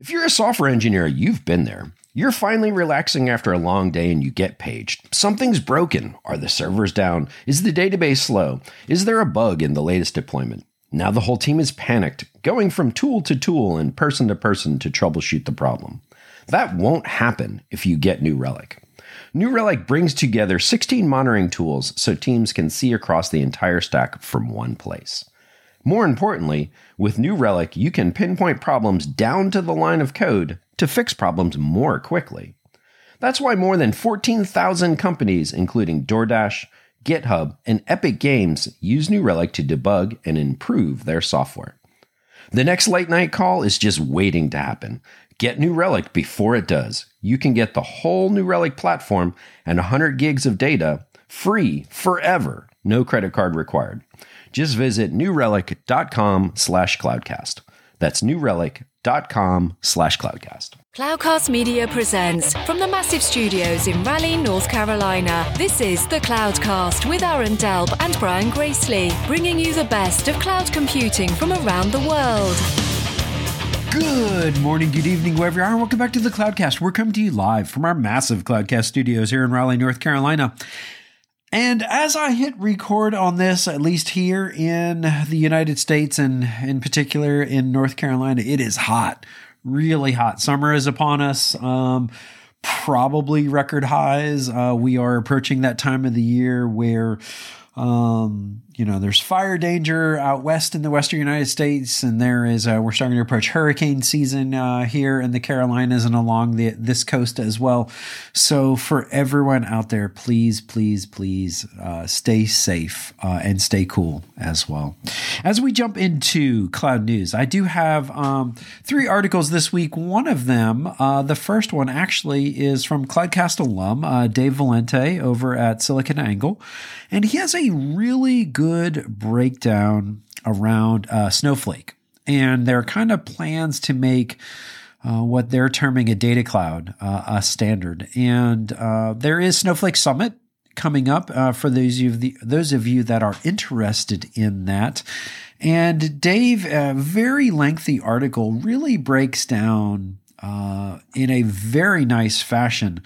If you're a software engineer, you've been there. You're finally relaxing after a long day and you get paged. Something's broken. Are the servers down? Is the database slow? Is there a bug in the latest deployment? Now the whole team is panicked, going from tool to tool and person to person to troubleshoot the problem. That won't happen if you get New Relic. New Relic brings together 16 monitoring tools so teams can see across the entire stack from one place. More importantly, with New Relic, you can pinpoint problems down to the line of code to fix problems more quickly. That's why more than 14,000 companies, including DoorDash, GitHub, and Epic Games, use New Relic to debug and improve their software. The next late night call is just waiting to happen. Get New Relic before it does. You can get the whole New Relic platform and 100 gigs of data free forever, no credit card required just visit newrelic.com slash cloudcast. That's newrelic.com slash cloudcast. Cloudcast Media presents from the massive studios in Raleigh, North Carolina. This is the Cloudcast with Aaron Delp and Brian Gracely, bringing you the best of cloud computing from around the world. Good morning, good evening, wherever you are. Welcome back to the Cloudcast. We're coming to you live from our massive Cloudcast studios here in Raleigh, North Carolina. And as I hit record on this, at least here in the United States and in particular in North Carolina, it is hot, really hot. Summer is upon us. Um, probably record highs. Uh, we are approaching that time of the year where um, you know, there's fire danger out west in the western United States, and there is uh, we're starting to approach hurricane season uh, here in the Carolinas and along the this coast as well. So for everyone out there, please, please, please uh, stay safe uh, and stay cool as well. As we jump into cloud news, I do have um, three articles this week. One of them, uh, the first one, actually is from Cloudcast alum uh, Dave Vellante over at SiliconANGLE, and he has a really good breakdown around uh, Snowflake and their kind of plans to make uh, what they're terming a data cloud uh, a standard. And uh, there is Snowflake Summit coming up uh, for those of the, those of you that are interested in that. And Dave, a very lengthy article, really breaks down uh, in a very nice fashion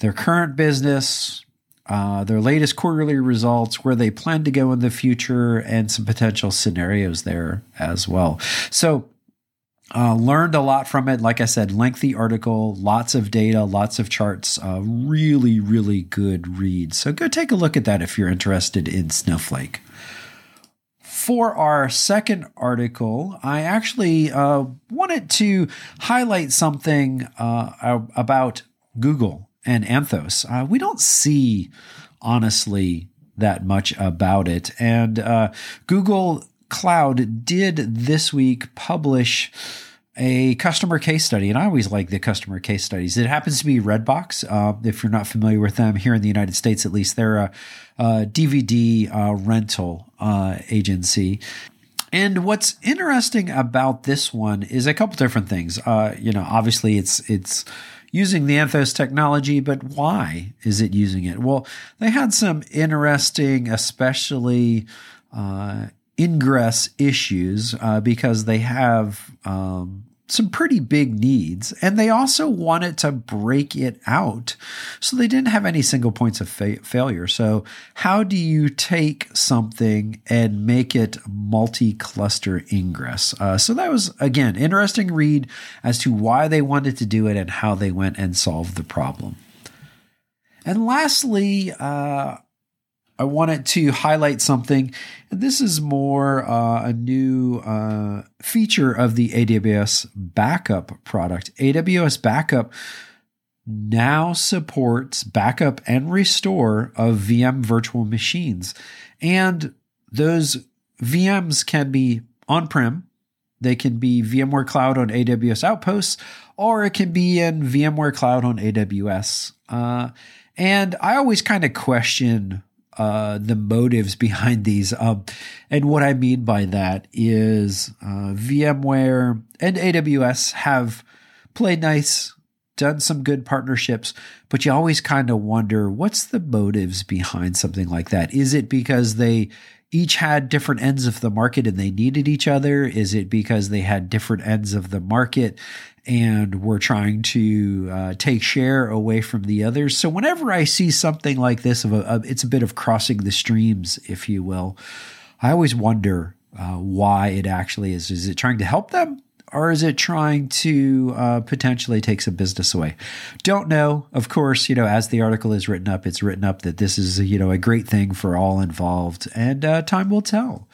their current business, uh, their latest quarterly results, where they plan to go in the future, and some potential scenarios there as well. So, uh, learned a lot from it. Like I said, lengthy article, lots of data, lots of charts. Uh, really, really good read. So go take a look at that if you're interested in Snowflake. For our second article, I actually uh, wanted to highlight something uh, about Google and Anthos. Uh, we don't see, honestly, that much about it. And uh, Google Cloud did this week publish a customer case study, and I always like the customer case studies. It happens to be Redbox. Uh, if you're not familiar with them, here in the United States at least, they're a, a DVD uh, rental uh, agency. And what's interesting about this one is a couple different things. Uh, you know, obviously it's it's using the Anthos technology, but why is it using it? Well, they had some interesting, especially uh, ingress issues uh, because they have um, some pretty big needs, and they also wanted to break it out. So they didn't have any single points of fa- failure. So, how do you take something and make it multi cluster ingress? Uh, so, that was, again, interesting read as to why they wanted to do it and how they went and solved the problem. And lastly, uh, I wanted to highlight something. This is more uh, a new uh, feature of the AWS Backup product. AWS Backup now supports backup and restore of VM virtual machines. And those VMs can be on prem, they can be VMware Cloud on AWS Outposts, or it can be in VMware Cloud on AWS. Uh, and I always kind of question uh, the motives behind these. Um, and what I mean by that is uh, VMware and AWS have played nice, done some good partnerships, but you always kind of wonder what's the motives behind something like that? Is it because they each had different ends of the market and they needed each other? Is it because they had different ends of the market and were trying to uh, take share away from the others? So whenever I see something like this, of a, it's a bit of crossing the streams, if you will. I always wonder uh, why it actually is. Is it trying to help them? Or is it trying to uh, potentially take some business away? Don't know. Of course, you know, as the article is written up, it's written up that this is, you know, a great thing for all involved, and uh, time will tell.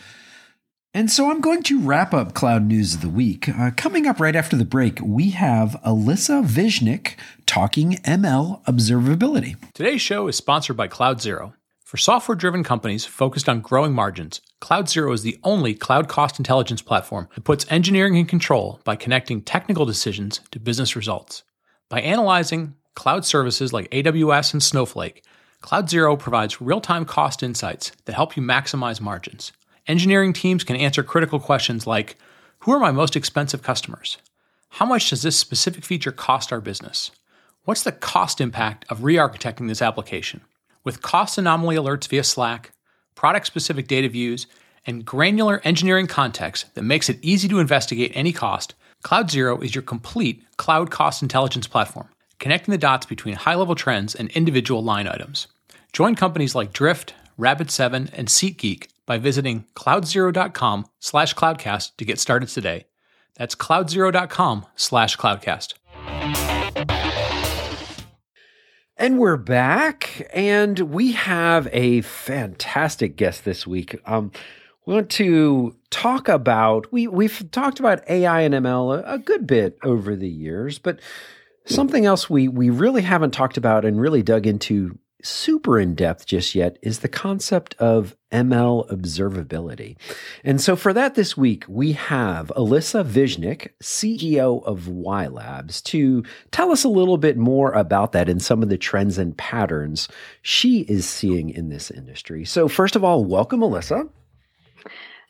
And so I'm going to wrap up Cloud News of the Week. Uh, coming up right after the break, we have Alessya Visnjic talking ML observability. Today's show is sponsored by Cloud Zero. For software driven companies focused on growing margins, Cloud Zero is the only cloud cost intelligence platform that puts engineering in control by connecting technical decisions to business results. By analyzing cloud services like AWS and Snowflake, Cloud Zero provides real time cost insights that help you maximize margins. Engineering teams can answer critical questions like Who are my most expensive customers? How much does this specific feature cost our business? What's the cost impact of re architecting this application? With cost anomaly alerts via Slack, product specific data views, and granular engineering context that makes it easy to investigate any cost, Cloud Zero is your complete cloud cost intelligence platform, connecting the dots between high level trends and individual line items. Join companies like Drift, Rapid7, and SeatGeek by visiting cloudzero.com slash cloudcast to get started today. That's cloudzero.com slash cloudcast. And we're back, and we have a fantastic guest this week. Um, we want to talk about we we've talked about AI and ML a, a, good bit over the years, but something else we we really haven't talked about and really dug into super in depth just yet is the concept of ML observability. And so for that this week, we have Alessya Visnjic, CEO of WhyLabs, to tell us a little bit more about that and some of the trends and patterns she is seeing in this industry. So first of all, welcome, Alessya.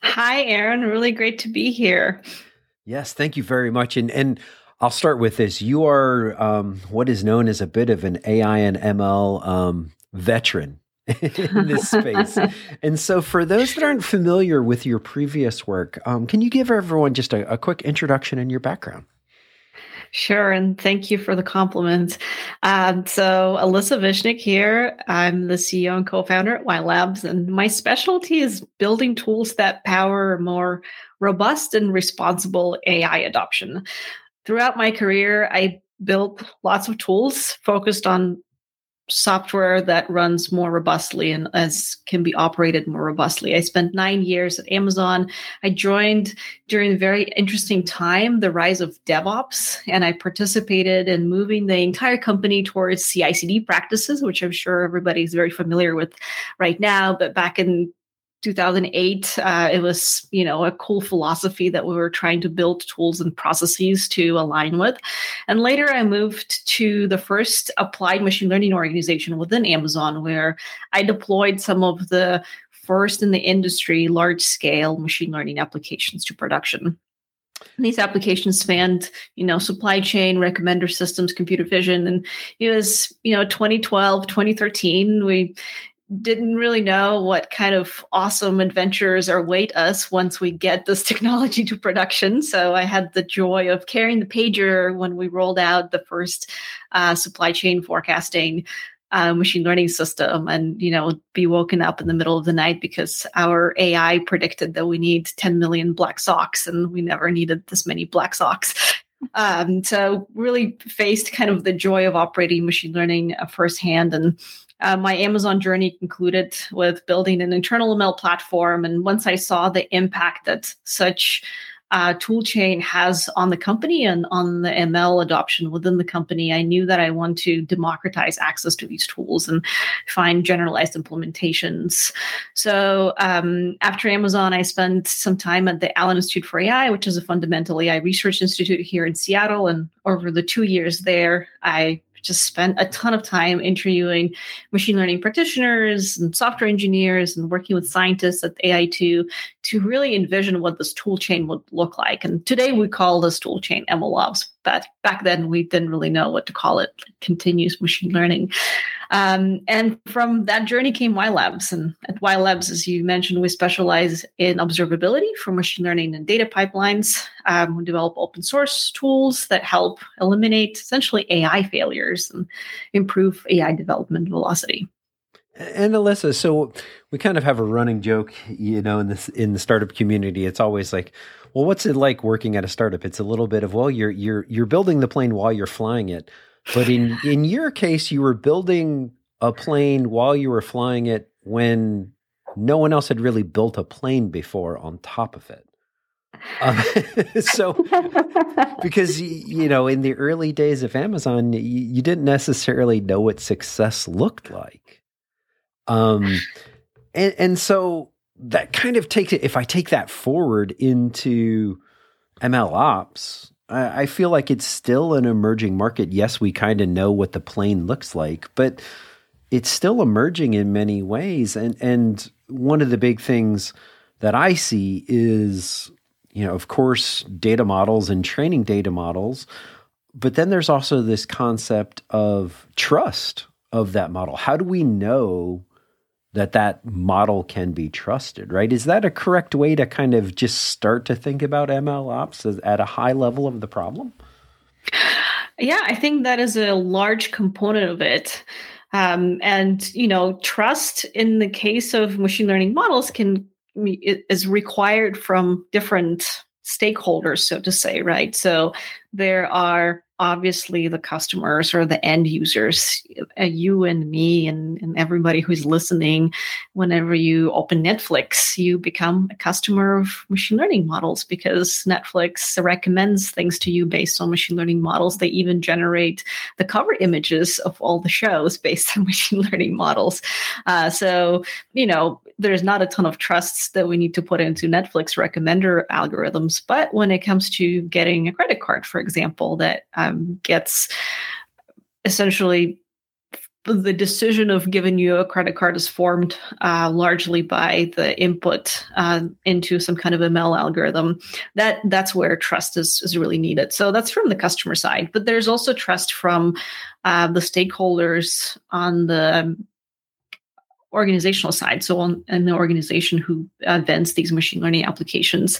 Hi, Aaron. Really great to be here. Yes, thank you very much. And and I'll start with this. You are um, what is known as a bit of an AI and ML um, veteran in this space. and so, for those that aren't familiar with your previous work, um, can you give everyone just a, a, quick introduction and your background? Sure, and thank you for the compliment. Um, so, Alessya Visnjic here. I'm the CEO and co founder at WhyLabs, and my specialty is building tools that power more robust and responsible AI adoption throughout my career, I built lots of tools focused on software that runs more robustly and as can be operated more robustly. I spent nine years at Amazon. I joined during a very interesting time, the rise of DevOps, and I participated in moving the entire company towards CI/CD practices, which I'm sure everybody's very familiar with right now. But back in 2008 uh, it was you know a cool philosophy that we were trying to build tools and processes to align with and later i moved to the first applied machine learning organization within amazon where i deployed some of the first in the industry large scale machine learning applications to production these applications spanned, you know, supply chain, recommender systems, computer vision. And it was, you know, 2012, 2013, we didn't really know what kind of awesome adventures await us once we get this technology to production. So I had the joy of carrying the pager when we rolled out the first uh, supply chain forecasting uh, machine learning system, and you know, be woken up in the middle of the night because our AI predicted that we need 10 million black socks, and we never needed this many black socks. Um, so really faced kind of the joy of operating machine learning uh, firsthand and uh, my Amazon journey concluded with building an internal ML platform. And once I saw the impact that such uh, tool chain has on the company and on the ML adoption within the company, I knew that I want to democratize access to these tools and find generalized implementations. So um, after Amazon, I spent some time at the Allen Institute for AI, which is a fundamental AI research institute here in Seattle. And over the two years there, I just spent a ton of time interviewing machine learning practitioners and software engineers and working with scientists at AI2 to really envision what this tool chain would look like. And today we call this tool chain MLOps, but back then we didn't really know what to call it, continuous machine learning. Um, and from that journey came WhyLabs. And at WhyLabs, as you mentioned, we specialize in observability for machine learning and data pipelines. Um, we develop open source tools that help eliminate essentially AI failures and improve AI development velocity. And Alessya, so we kind of have a running joke, you know, in this in the startup community. It's always like, well, what's it like working at a startup? It's a little bit of, well, you're you're you're building the plane while you're flying it. But in in your case, you were building a plane while you were flying it when no one else had really built a plane before on top of it. Um, so, because you know, in the early days of Amazon, you, you didn't necessarily know what success looked like. Um, and, and so that kind of takes it. If I take that forward into ML ops, I, I feel like it's still an emerging market. Yes, we kind of know what the plane looks like, but it's still emerging in many ways. And and one of the big things that I see is, you know, of course, data models and training data models, but then there's also this concept of trust of that model. How do we know that that model can be trusted, right? Is that a correct way to kind of just start to think about ML ops at a high level of the problem? Yeah, I think that is a large component of it. Um, and you know, trust in the case of machine learning models can is required from different stakeholders, so to say, right? So there are obviously the customers or the end users, uh, you and me and, and everybody who's listening, whenever you open Netflix, you become a customer of machine learning models because Netflix recommends things to you based on machine learning models. They even generate the cover images of all the shows based on machine learning models. Uh, so, you know, there's not a ton of trusts that we need to put into Netflix recommender algorithms. But when it comes to getting a credit card, for example, that um, gets essentially the decision of giving you a credit card is formed uh, largely by the input uh, into some kind of ML algorithm. That that's where trust is is really needed. So that's from the customer side, but there's also trust from uh, the stakeholders on the organizational side. So on in the organization who vents these machine learning applications.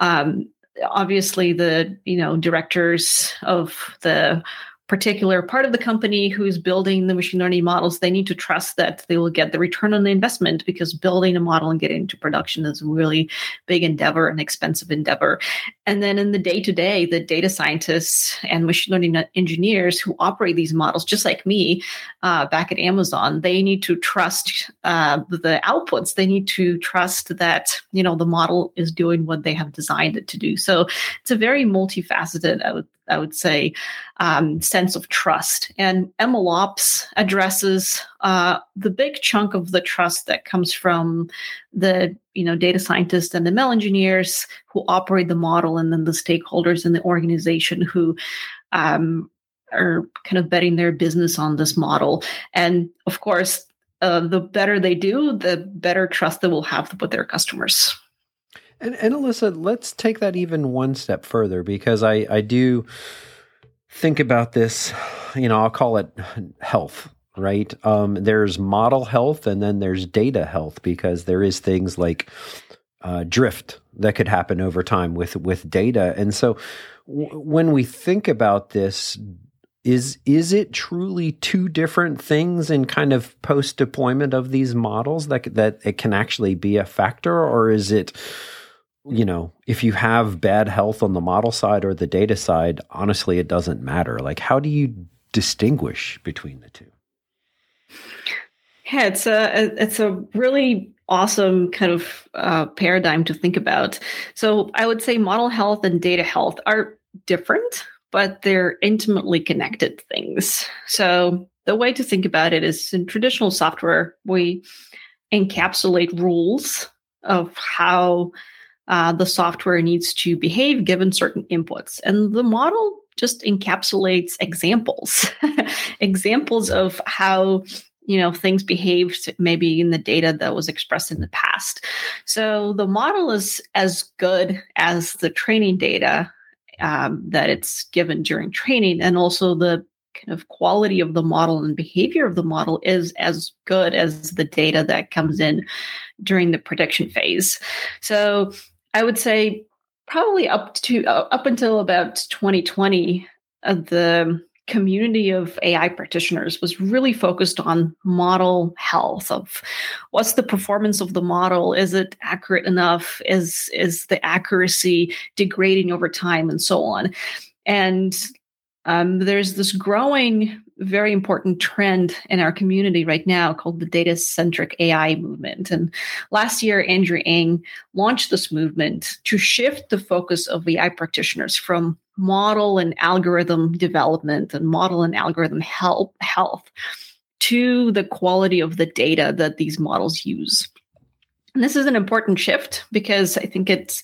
Um, obviously the you know directors of the particular part of the company who's building the machine learning models, they need to trust that they will get the return on the investment because building a model and getting into production is a really big endeavor and expensive endeavor. And then in the day to day, the data scientists and machine learning engineers who operate these models, just like me uh, back at Amazon, they need to trust uh, the outputs. They need to trust that you know the model is doing what they have designed it to do. So it's a very multifaceted, I would I would say, um, sense of trust. And MLOps addresses uh, the big chunk of the trust that comes from the you know data scientists and the ML engineers who operate the model, and then the stakeholders in the organization who um, are kind of betting their business on this model. And of course, uh, the better they do, the better trust they will have with their customers. And, and Alessya, let's take that even one step further because I, I do think about this, you know, I'll call it health, right? Um, there's model health and then there's data health because there is things like uh, drift that could happen over time with with data. And so w- when we think about this, is is it truly two different things in kind of post deployment of these models that that it can actually be a factor, or is it you know, if you have bad health on the model side or the data side, honestly, it doesn't matter. Like, how do you distinguish between the two? Yeah, it's a it's a really awesome kind of uh, paradigm to think about. So I would say model health and data health are different, but they're intimately connected things. So the way to think about it is in traditional software, we encapsulate rules of how uh, the software needs to behave given certain inputs. And the model just encapsulates examples, examples of how you know things behaved maybe in the data that was expressed in the past so the model is as good as the training data um, that it's given during training and also the kind of quality of the model and behavior of the model is as good as the data that comes in during the prediction phase. So I would say probably up to uh, up until about 2020, uh, the community of AI practitioners was really focused on model health of what's the performance of the model? Is it accurate enough? Is is the accuracy degrading over time and so on? And um, there's this growing very important trend in our community right now called the data centric AI movement. And last year, Andrew Ng launched this movement to shift the focus of AI practitioners from model and algorithm development and model and algorithm help, health to the quality of the data that these models use. And this is an important shift because I think it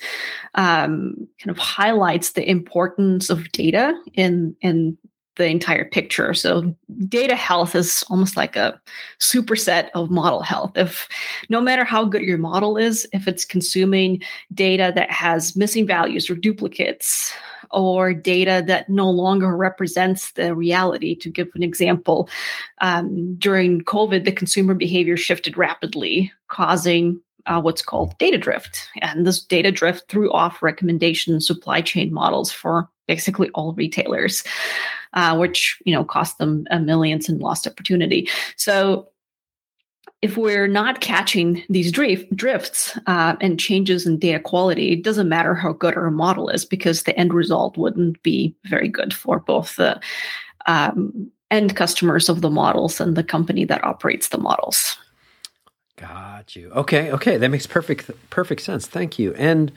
um, kind of highlights the importance of data in in the entire picture. So data health is almost like a superset of model health. If no matter how good your model is, if it's consuming data that has missing values or duplicates or data that no longer represents the reality, to give an example, um, during COVID, the consumer behavior shifted rapidly, causing uh, what's called data drift. And this data drift threw off recommendation supply chain models for basically all retailers uh, which you know cost them millions in lost opportunity. So if we're not catching these drift, drifts uh, and changes in data quality, it doesn't matter how good our model is because the end result wouldn't be very good for both the um, end customers of the models and the company that operates the models. Got you. Okay, okay, that makes perfect perfect sense. Thank you. And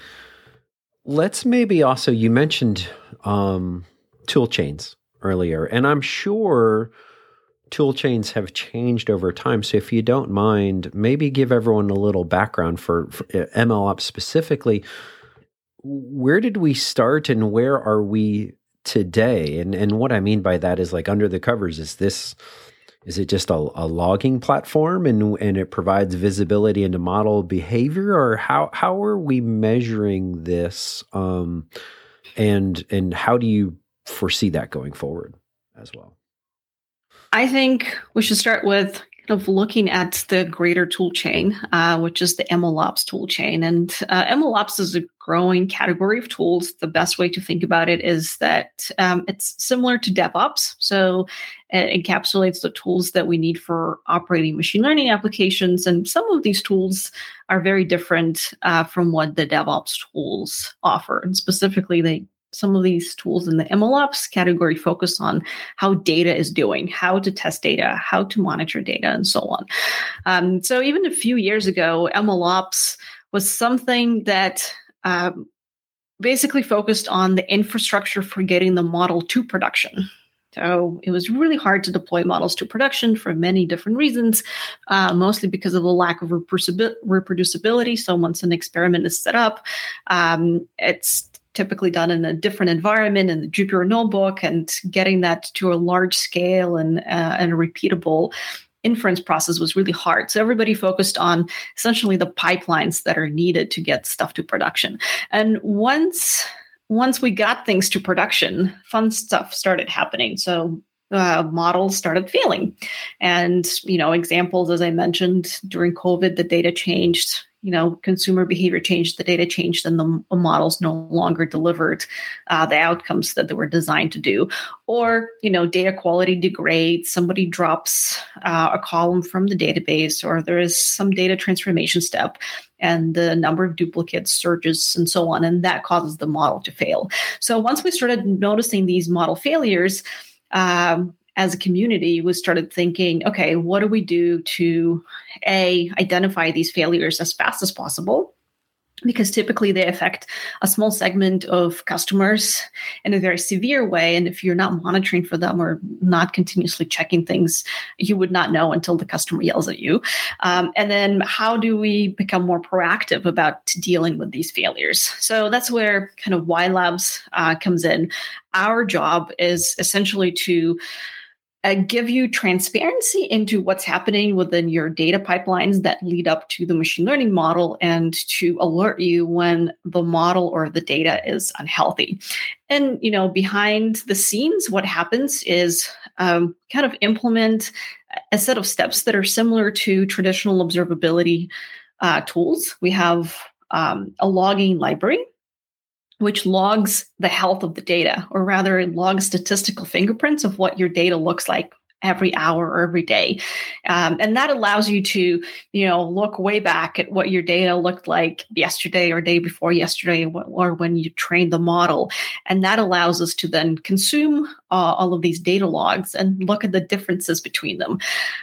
let's maybe also you mentioned um, tool chains earlier. And I'm sure tool chains have changed over time. So if you don't mind, maybe give everyone a little background for, for uh, MLOps specifically. Where did we start and where are we today? And and what I mean by that is like under the covers, is this is it just a, a logging platform and and it provides visibility into model behavior or how how are we measuring this um and and how do you foresee that going forward as well? I think we should start with of looking at the greater tool chain, uh, which is the MLOps tool chain. And uh, MLOps is a growing category of tools. The best way to think about it is that um, it's similar to DevOps. So it encapsulates the tools that we need for operating machine learning applications. And some of these tools are very different uh, from what the DevOps tools offer. And specifically, they some of these tools in the MLOps category focus on how data is doing, how to test data, how to monitor data, and so on. Um, so even a few years ago, MLOps was something that um, basically focused on the infrastructure for getting the model to production. So it was really hard to deploy models to production for many different reasons, uh, mostly because of the lack of reproducibility. So once an experiment is set up, um, it's typically done in a different environment in the Jupyter notebook and getting that to a large scale and, uh, and a repeatable inference process was really hard. So everybody focused on essentially the pipelines that are needed to get stuff to production. And once once we got things to production, fun stuff started happening. So uh, models started failing. And, you know, examples, as I mentioned, during COVID, the data changed you know consumer behavior changed the data changed and the models no longer delivered uh, the outcomes that they were designed to do. Or you know data quality degrades somebody drops uh, a column from the database or there is some data transformation step and the number of duplicates surges and so on and that causes the model to fail. So once we started noticing these model failures um, as a community we started thinking okay what do we do to a identify these failures as fast as possible because typically they affect a small segment of customers in a very severe way. And if you're not monitoring for them or not continuously checking things, you would not know until the customer yells at you. Um, and then how do we become more proactive about dealing with these failures? So that's where kind of WhyLabs uh, comes in. Our job is essentially to uh, give you transparency into what's happening within your data pipelines that lead up to the machine learning model and to alert you when the model or the data is unhealthy and you know behind the scenes what happens is um, kind of implement a set of steps that are similar to traditional observability uh, tools. We have um, a logging library which logs the health of the data, or rather, it logs statistical fingerprints of what your data looks like every hour or every day. Um, and that allows you to, you know, look way back at what your data looked like yesterday or day before yesterday or when you trained the model. And that allows us to then consume uh, all of these data logs and look at the differences between them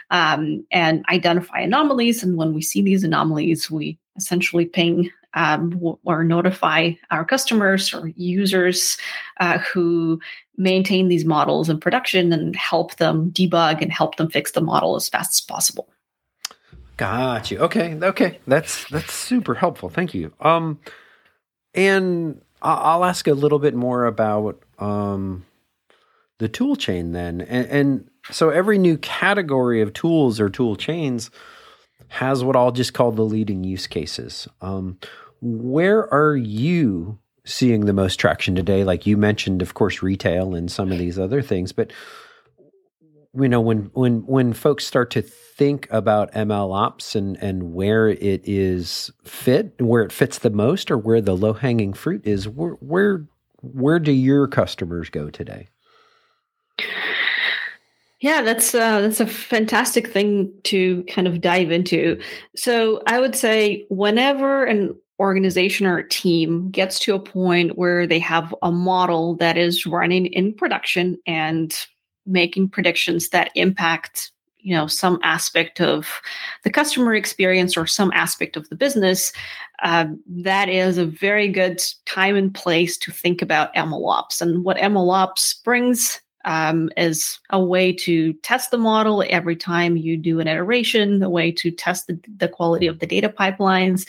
um, and identify anomalies. And when we see these anomalies, we essentially ping um, or notify our customers or users uh, who maintain these models in production and help them debug and help them fix the model as fast as possible. Got you. Okay. Okay. That's that's super helpful. Thank you. Um, and I'll ask a little bit more about um, the tool chain then, and, and so every new category of tools or tool chains has what I'll just call the leading use cases. Um, where are you seeing the most traction today? Like you mentioned, of course, retail and some of these other things, but you know, when when when folks start to think about ML ops and and where it is fit, where it fits the most, or where the low hanging fruit is, where where where do your customers go today? Yeah, that's uh, that's a fantastic thing to kind of dive into. So I would say whenever an organization or team gets to a point where they have a model that is running in production and making predictions that impact you know some aspect of the customer experience or some aspect of the business uh, that is a very good time and place to think about mlops and what mlops brings um, as a way to test the model every time you do an iteration, the way to test the, the quality of the data pipelines,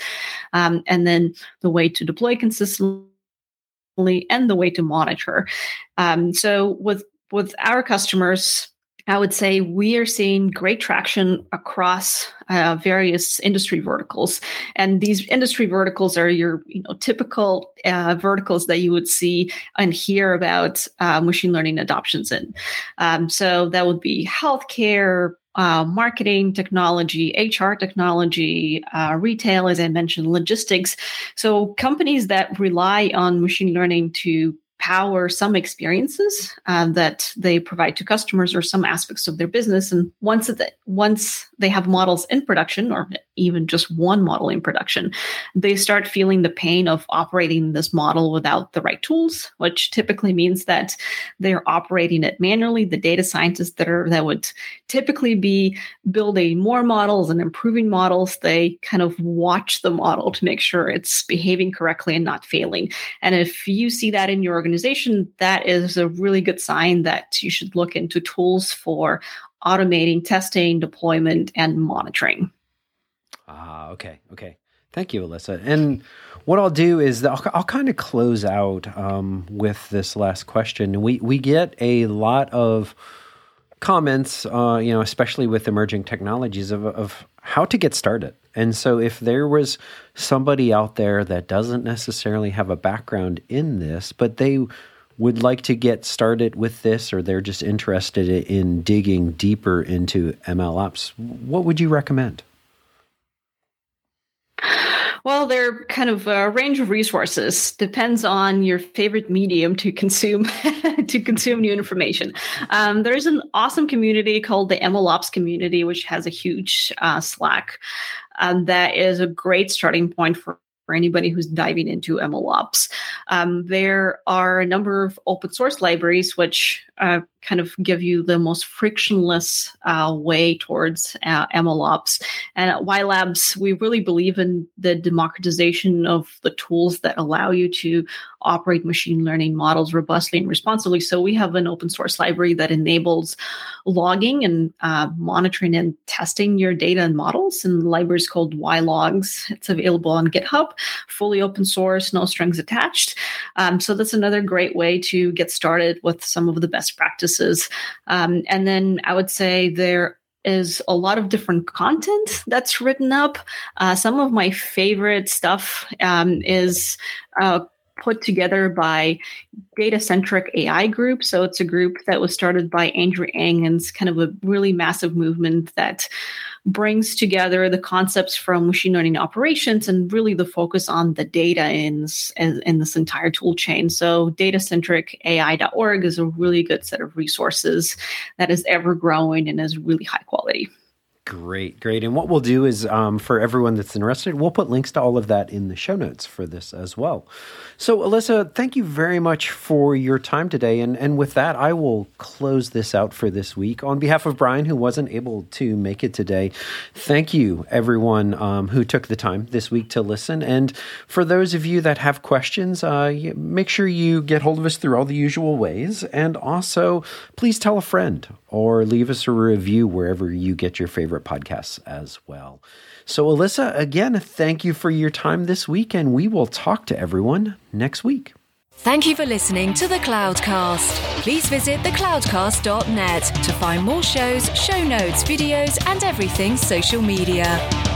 um, and then the way to deploy consistently and the way to monitor. Um, so with with our customers, I would say we are seeing great traction across uh, various industry verticals, and these industry verticals are your you know typical uh, verticals that you would see and hear about uh, machine learning adoptions in. Um, so that would be healthcare, uh, marketing technology, HR technology, uh, retail, as I mentioned, logistics. So companies that rely on machine learning to power some experiences uh, that they provide to customers or some aspects of their business. And once that once they have models in production, or even just one model in production, they start feeling the pain of operating this model without the right tools, which typically means that they're operating it manually. The data scientists that are that would typically be building more models and improving models, they kind of watch the model to make sure it's behaving correctly and not failing. And if you see that in your organization, that is a really good sign that you should look into tools for automating testing, deployment, and monitoring. Ah, okay, okay. Thank you, Alessya. And what I'll do is I'll, I'll kind of close out um, with this last question. We we get a lot of comments, uh, you know, especially with emerging technologies of, of how to get started. And so, if there was somebody out there that doesn't necessarily have a background in this, but they would like to get started with this, or they're just interested in digging deeper into ML ops, what would you recommend? Well, there are kind of a range of resources. Depends on your favorite medium to consume to consume new information. Um, there's an awesome community called the MLOps community, which has a huge uh, Slack. Um, that is a great starting point for for anybody who's diving into MLOps. Um, there are a number of open source libraries which uh, kind of give you the most frictionless uh, way towards uh, MLOps. And at WhyLabs, we really believe in the democratization of the tools that allow you to operate machine learning models robustly and responsibly. So we have an open source library that enables logging and uh, monitoring and testing your data and models. And the library is called whylogs. It's available on GitHub, fully open source, no strings attached. Um, so that's another great way to get started with some of the best best practices. Um, and then I would say there is a lot of different content that's written up. Uh, some of my favorite stuff um, is uh, put together by Data Centric AI Group. So it's a group that was started by Andrew Ng and it's kind of a really massive movement that brings together the concepts from machine learning operations and really the focus on the data in, in this entire tool chain. So datacentricai.org is a really good set of resources that is ever growing and is really high quality. Great, great. And what we'll do is um, for everyone that's interested, we'll put links to all of that in the show notes for this as well. So, Alessya, thank you very much for your time today. And, and with that, I will close this out for this week. On behalf of Brian, who wasn't able to make it today, thank you, everyone um, who took the time this week to listen. And for those of you that have questions, uh, make sure you get hold of us through all the usual ways. And also, please tell a friend or leave us a review wherever you get your favorite podcasts as well. So, Alessya, again, thank you for your time this week, and we will talk to everyone next week. Thank you for listening to the Cloudcast. Please visit thecloudcast.net to find more shows, show notes, videos, and everything social media.